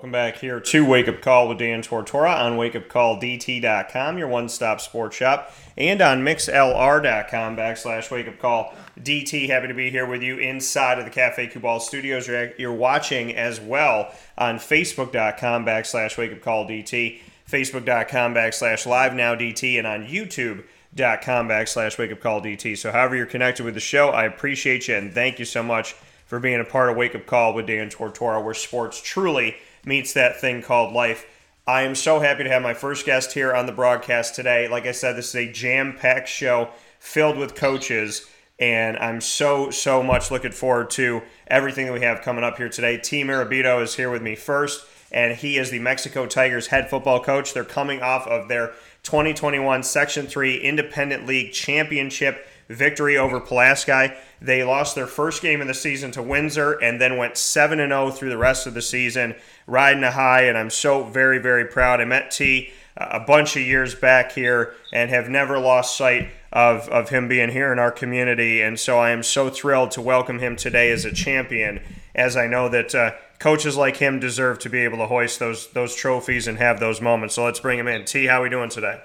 Welcome back here to Wake Up Call with Dan Tortora on wakeupcalldt.com, your one stop sports shop, and on mixlr.com backslash wakeupcalldt. Happy to be here with you inside of the Cafe Kubal studios. You're, you're watching as well on facebook.com backslash wakeupcalldt, facebook.com backslash live now DT, and on youtube.com backslash wakeupcalldt. So, however you're connected with the show, I appreciate you and thank you so much for being a part of Wake Up Call with Dan Tortora, where sports truly meets that thing called life. I am so happy to have my first guest here on the broadcast today. Like I said, this is a jam packed show filled with coaches, and I'm so, so much looking forward to everything that we have coming up here today. Team Mirabito is here with me first, and he is the Mexico Tigers head football coach. They're coming off of their 2021 Section 3 Independent League Championship victory over Pulaski. They lost their first game of the season to Windsor and then went 7 0 through the rest of the season, riding a high. And I'm so very, very proud. I met T a bunch of years back here and have never lost sight of, of him being here in our community. And so I am so thrilled to welcome him today as a champion, as I know that uh, coaches like him deserve to be able to hoist those, those trophies and have those moments. So let's bring him in. T, how are we doing today?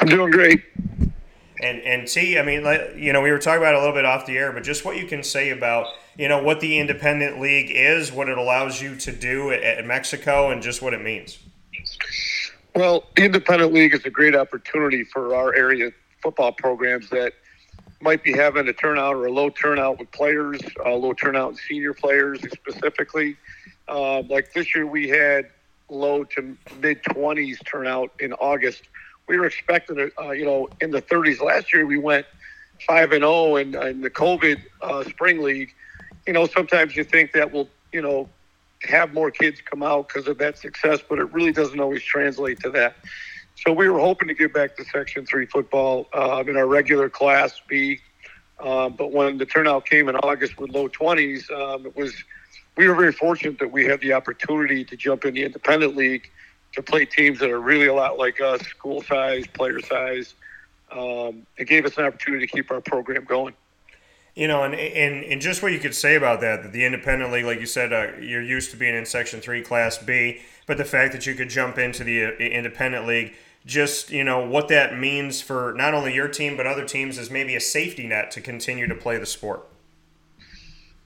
I'm doing great. And and T, I mean, like, you know, we were talking about a little bit off the air, but just what you can say about you know what the independent league is, what it allows you to do at, at Mexico, and just what it means. Well, the independent league is a great opportunity for our area football programs that might be having a turnout or a low turnout with players, a low turnout in senior players specifically. Uh, like this year, we had low to mid 20s turnout in August we were expecting, uh, you know, in the 30s. Last year we went five and zero oh in, in the COVID uh, spring league. You know, sometimes you think that will, you know, have more kids come out because of that success, but it really doesn't always translate to that. So we were hoping to get back to Section Three football uh, in our regular Class B. Um, but when the turnout came in August with low 20s, um, it was we were very fortunate that we had the opportunity to jump in the independent league to play teams that are really a lot like us, school size, player size. Um, it gave us an opportunity to keep our program going. You know, and, and, and just what you could say about that, that the independent league, like you said, uh, you're used to being in Section 3, Class B, but the fact that you could jump into the uh, independent league, just, you know, what that means for not only your team, but other teams is maybe a safety net to continue to play the sport.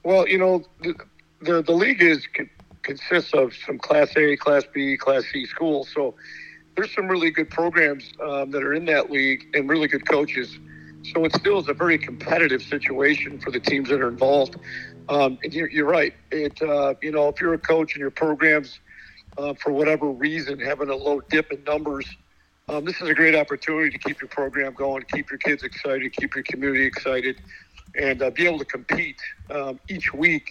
Well, you know, the, the, the league is consists of some Class A, Class B, Class C schools. So there's some really good programs um, that are in that league and really good coaches. So it still is a very competitive situation for the teams that are involved. Um, and you're, you're, right. It uh, you know if you're a coach and your programs, uh, for whatever reason, having a low dip in numbers, um, this is a great opportunity to keep your program going, keep your kids excited, keep your community excited, and uh, be able to compete um, each week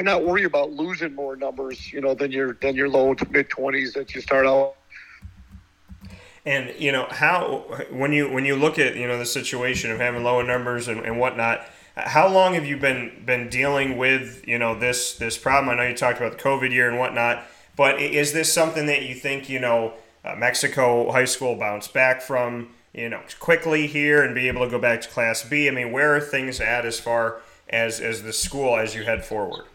and not worry about losing more numbers, you know, than your than your low to mid twenties that you start out. And you know how when you when you look at you know the situation of having lower numbers and, and whatnot, how long have you been been dealing with you know this this problem? I know you talked about the COVID year and whatnot, but is this something that you think you know uh, Mexico high school bounce back from you know quickly here and be able to go back to Class B? I mean, where are things at as far as as the school as you head forward?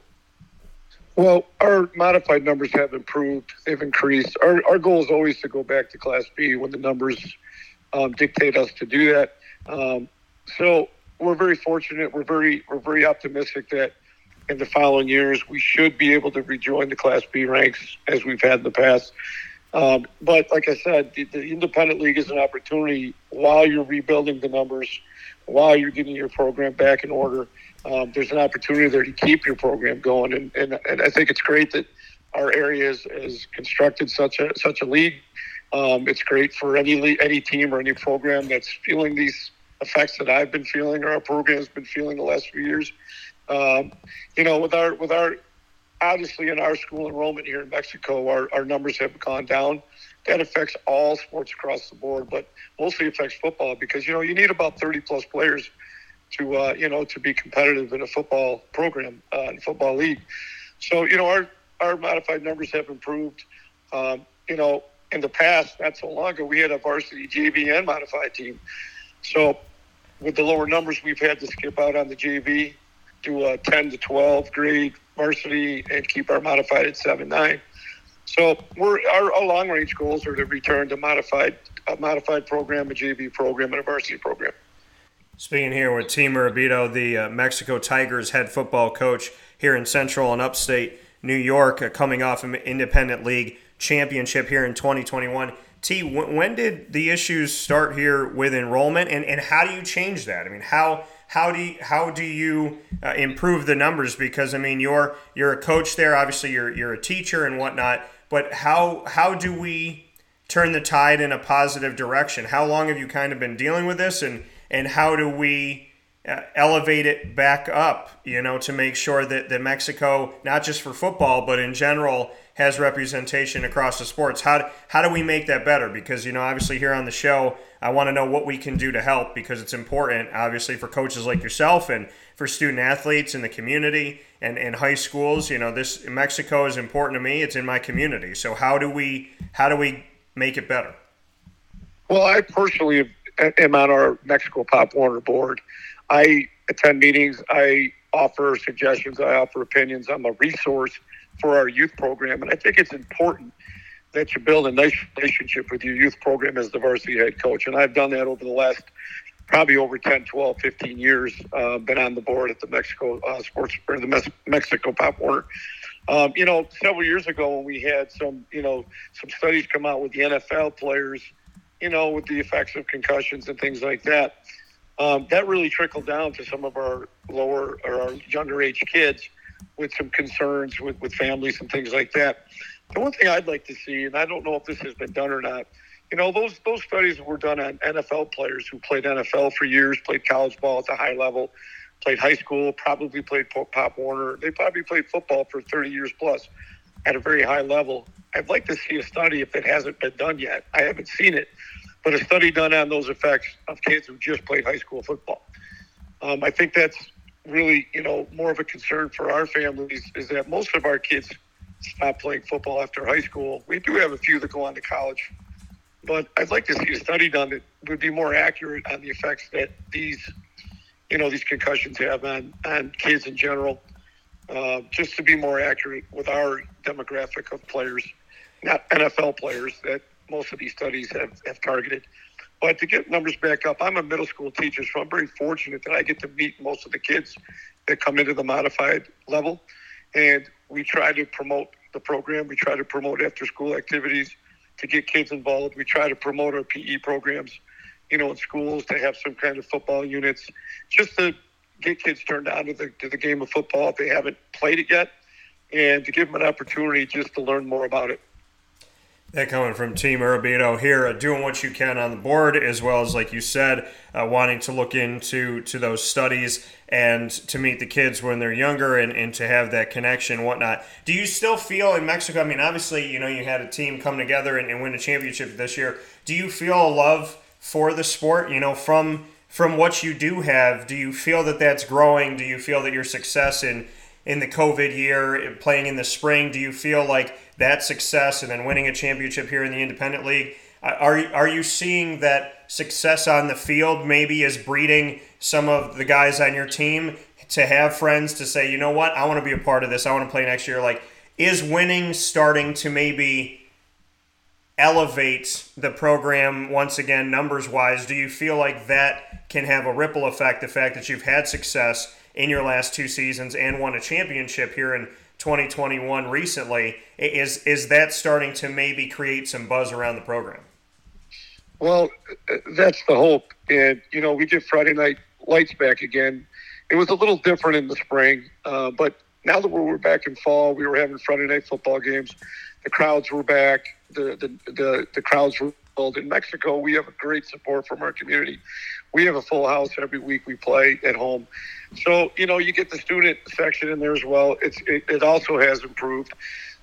Well, our modified numbers have improved. They've increased. Our, our goal is always to go back to Class B when the numbers um, dictate us to do that. Um, so we're very fortunate. We're very we're very optimistic that in the following years we should be able to rejoin the Class B ranks as we've had in the past. Um, but like I said, the, the independent league is an opportunity while you're rebuilding the numbers, while you're getting your program back in order um, there's an opportunity there to keep your program going. And, and, and I think it's great that our area has, constructed such a such a league. Um, it's great for any any team or any program that's feeling these effects that I've been feeling or our program has been feeling the last few years. Um, you know, with our with our obviously in our school enrollment here in Mexico, our, our numbers have gone down. That affects all sports across the board, but mostly affects football because you know you need about 30 plus players to uh, you know to be competitive in a football program uh, in football league. So you know our our modified numbers have improved. Um, you know in the past, not so long ago, we had a varsity JV and modified team. So with the lower numbers, we've had to skip out on the JV, do a 10 to 12 grade varsity, and keep our modified at 7 9. So we're our, our long range goals are to return to modified a modified program, a JV program, and a varsity program. Speaking here with Team Mirabito, the uh, Mexico Tigers head football coach here in Central and Upstate New York, uh, coming off an Independent League championship here in 2021. T, when did the issues start here with enrollment, and, and how do you change that? I mean, how how do you, how do you uh, improve the numbers? Because I mean, you're you're a coach there. Obviously, you're you're a teacher and whatnot. But how how do we turn the tide in a positive direction? How long have you kind of been dealing with this, and and how do we uh, elevate it back up? You know, to make sure that that Mexico, not just for football, but in general, has representation across the sports. How do, how do we make that better? Because you know, obviously here on the show, I want to know what we can do to help because it's important, obviously, for coaches like yourself and for student athletes in the community and in high schools. You know, this Mexico is important to me. It's in my community. So how do we how do we make it better? Well, I personally am on our Mexico Pop Warner board. I attend meetings. I offer suggestions. I offer opinions. I'm a resource for our youth program. And I think it's important that you build a nice relationship with your youth program as the varsity head coach. And I've done that over the last probably over 10, 12, 15 years. Uh, been on the board at the Mexico uh, Sports or the Mexico Pop Warner. Um, you know, several years ago when we had some, you know, some studies come out with the NFL players, you know, with the effects of concussions and things like that. Um, that really trickled down to some of our lower or our younger age kids with some concerns with, with families and things like that. The one thing I'd like to see, and I don't know if this has been done or not, you know, those those studies were done on NFL players who played NFL for years, played college ball at the high level, played high school, probably played Pop Warner. They probably played football for 30 years plus at a very high level. I'd like to see a study if it hasn't been done yet. I haven't seen it, but a study done on those effects of kids who just played high school football. Um, I think that's really, you know, more of a concern for our families is that most of our kids stop playing football after high school. We do have a few that go on to college, but I'd like to see a study done that would be more accurate on the effects that these, you know, these concussions have on on kids in general. Uh, just to be more accurate with our demographic of players, not NFL players that most of these studies have, have targeted. But to get numbers back up, I'm a middle school teacher, so I'm very fortunate that I get to meet most of the kids that come into the modified level. And we try to promote the program. We try to promote after school activities to get kids involved. We try to promote our PE programs, you know, in schools to have some kind of football units just to get kids turned on to the, to the game of football if they haven't played it yet and to give them an opportunity just to learn more about it. That coming from Team Mirabito here, uh, doing what you can on the board, as well as, like you said, uh, wanting to look into to those studies and to meet the kids when they're younger and, and to have that connection and whatnot. Do you still feel in Mexico? I mean, obviously, you know, you had a team come together and, and win a championship this year. Do you feel a love for the sport? You know, from from what you do have, do you feel that that's growing? Do you feel that your success in in the COVID year, playing in the spring, do you feel like that success and then winning a championship here in the Independent League. Are, are you seeing that success on the field maybe is breeding some of the guys on your team to have friends to say, you know what, I want to be a part of this. I want to play next year. Like, is winning starting to maybe elevate the program once again, numbers wise? Do you feel like that can have a ripple effect? The fact that you've had success in your last two seasons and won a championship here in 2021 recently. Is is that starting to maybe create some buzz around the program? Well, that's the hope. And you know, we get Friday night lights back again. It was a little different in the spring, uh, but now that we're back in fall, we were having Friday night football games. The crowds were back. The the the, the crowds were filled. In Mexico, we have a great support from our community. We have a full house every week we play at home. So you know, you get the student section in there as well. It's it, it also has improved.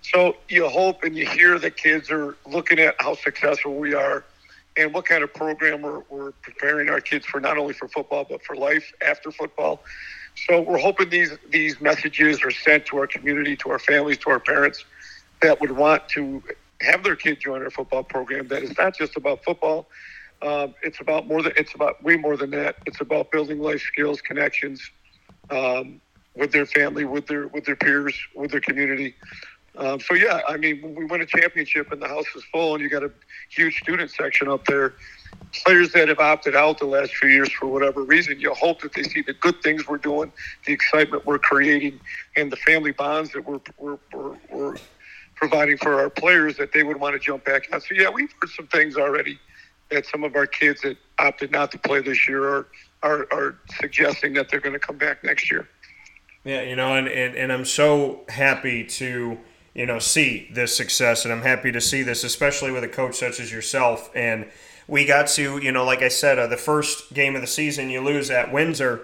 So you hope and you hear that kids are looking at how successful we are and what kind of program we're, we're preparing our kids for not only for football but for life after football. So we're hoping these these messages are sent to our community, to our families, to our parents that would want to have their kid join our football program. That it's not just about football. Um, it's about more than it's about way more than that. It's about building life skills, connections um, with their family, with their with their peers, with their community. Um, so yeah, I mean, we win a championship and the house is full and you got a huge student section up there, players that have opted out the last few years for whatever reason, you hope that they see the good things we're doing, the excitement we're creating, and the family bonds that we're, we're, we're, we're providing for our players that they would want to jump back out. So yeah, we've heard some things already that some of our kids that opted not to play this year are are, are suggesting that they're going to come back next year. Yeah, you know, and, and, and I'm so happy to you know see this success, and I'm happy to see this, especially with a coach such as yourself. And we got to, you know, like I said, uh, the first game of the season you lose at Windsor,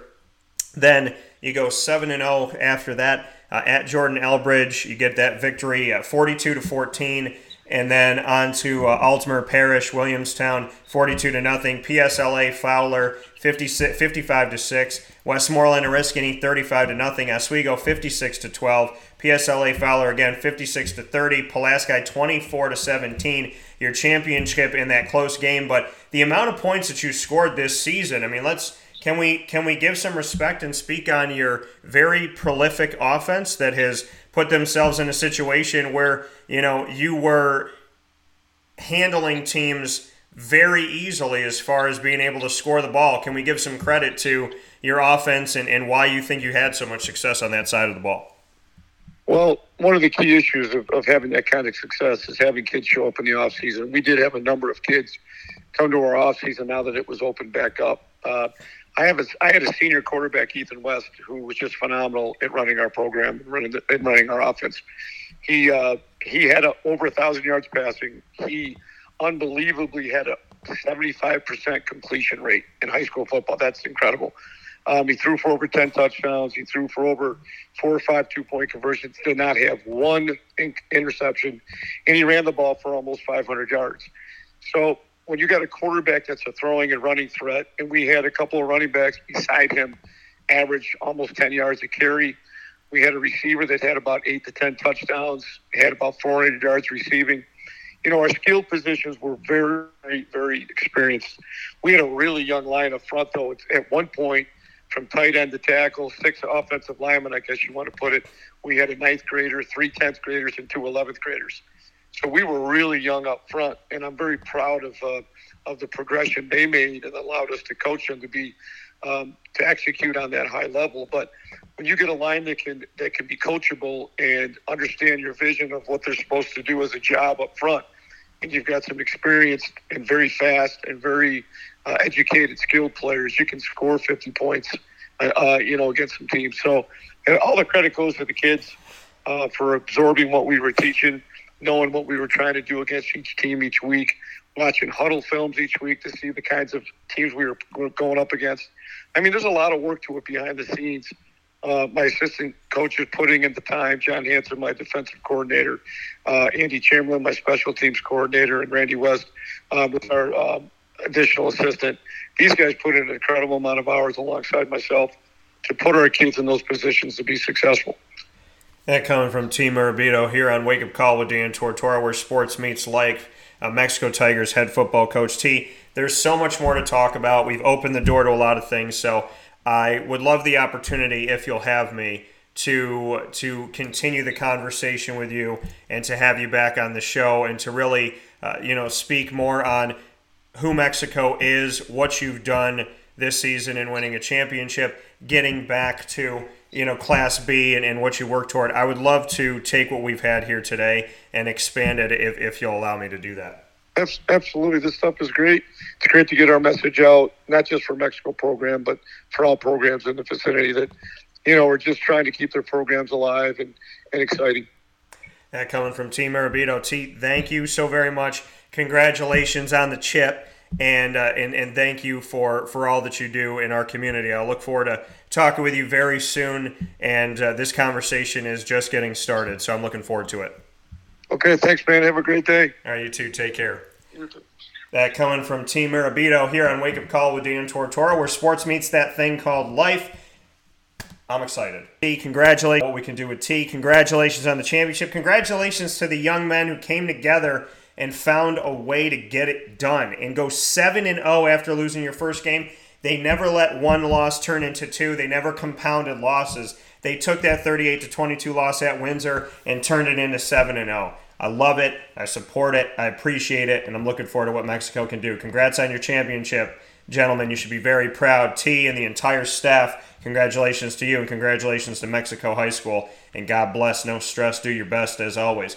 then you go seven and zero oh after that uh, at Jordan Elbridge. You get that victory, uh, 42 to 14 and then on to uh, Parish, Williamstown, 42 to nothing. PSLA Fowler, 55 to 6. Westmoreland Oriskany, 35 to nothing. Oswego, 56 to 12. PSLA Fowler again, 56 to 30. Pulaski, 24 to 17. Your championship in that close game, but the amount of points that you scored this season, I mean, let's can we can we give some respect and speak on your very prolific offense that has put themselves in a situation where you know you were handling teams very easily as far as being able to score the ball. Can we give some credit to your offense and, and why you think you had so much success on that side of the ball? Well, one of the key issues of, of having that kind of success is having kids show up in the off season. We did have a number of kids come to our off season now that it was opened back up. Uh, I have a, I had a senior quarterback, Ethan West, who was just phenomenal at running our program, running the, and running our offense. He uh, he had a, over a thousand yards passing. He unbelievably had a 75% completion rate in high school football. That's incredible. Um, he threw for over 10 touchdowns. He threw for over four or five two point conversions. Did not have one in- interception, and he ran the ball for almost 500 yards. So when you got a quarterback that's a throwing and running threat, and we had a couple of running backs beside him average almost 10 yards a carry. We had a receiver that had about eight to 10 touchdowns, had about 400 yards receiving. You know, our skill positions were very, very experienced. We had a really young line up front, though. At one point, from tight end to tackle, six offensive linemen, I guess you want to put it. We had a ninth grader, three tenth graders, and two 11th graders. So we were really young up front, and I'm very proud of uh, of the progression they made and allowed us to coach them to be um, to execute on that high level. But when you get a line that can that can be coachable and understand your vision of what they're supposed to do as a job up front, and you've got some experienced and very fast and very uh, educated, skilled players, you can score 50 points, uh, uh you know, against some teams. So all the credit goes to the kids uh, for absorbing what we were teaching knowing what we were trying to do against each team each week, watching Hudl films each week to see the kinds of teams we were going up against. I mean, there's a lot of work to it behind the scenes. Uh, my assistant coach is putting in the time. John Hanson, my defensive coordinator, uh, Andy Chamberlain, my special teams coordinator, and Randy West uh, with our um, additional assistant. These guys put in an incredible amount of hours alongside myself to put our kids in those positions to be successful. That coming from Team Mirabito here on Wake Up Call with Dan Tortora, where sports meets life. Uh, Mexico Tigers head football coach T. There's so much more to talk about. We've opened the door to a lot of things, so I would love the opportunity, if you'll have me, to to continue the conversation with you and to have you back on the show and to really, uh, you know, speak more on who Mexico is, what you've done this season in winning a championship, getting back to you know class b and, and what you work toward. I would love to take what we've had here today and expand it if, if you'll allow me to do that. Absolutely. This stuff is great. It's great to get our message out not just for mexico program but for all programs in the vicinity that you know are just trying to keep their programs alive and, and exciting. That coming from team Mirabito. T thank you so very much. Congratulations on the chip and uh, and and thank you for for all that you do in our community. I look forward to talking with you very soon, and uh, this conversation is just getting started, so I'm looking forward to it. Okay, thanks, man. Have a great day. All right, you too. Take care. That coming from Team Mirabito here on Wake Up Call with Dan Tortora, where sports meets that thing called life. I'm excited. T, congratulations what we can do with T. Congratulations on the championship. Congratulations to the young men who came together and found a way to get it done and go 7 and 0 after losing your first game. They never let one loss turn into two. They never compounded losses. They took that 38 to 22 loss at Windsor and turned it into 7 and 0. I love it. I support it. I appreciate it, and I'm looking forward to what Mexico can do. Congrats on your championship, gentlemen. You should be very proud. T and the entire staff, congratulations to you, and congratulations to Mexico High School. And God bless. No stress. Do your best as always.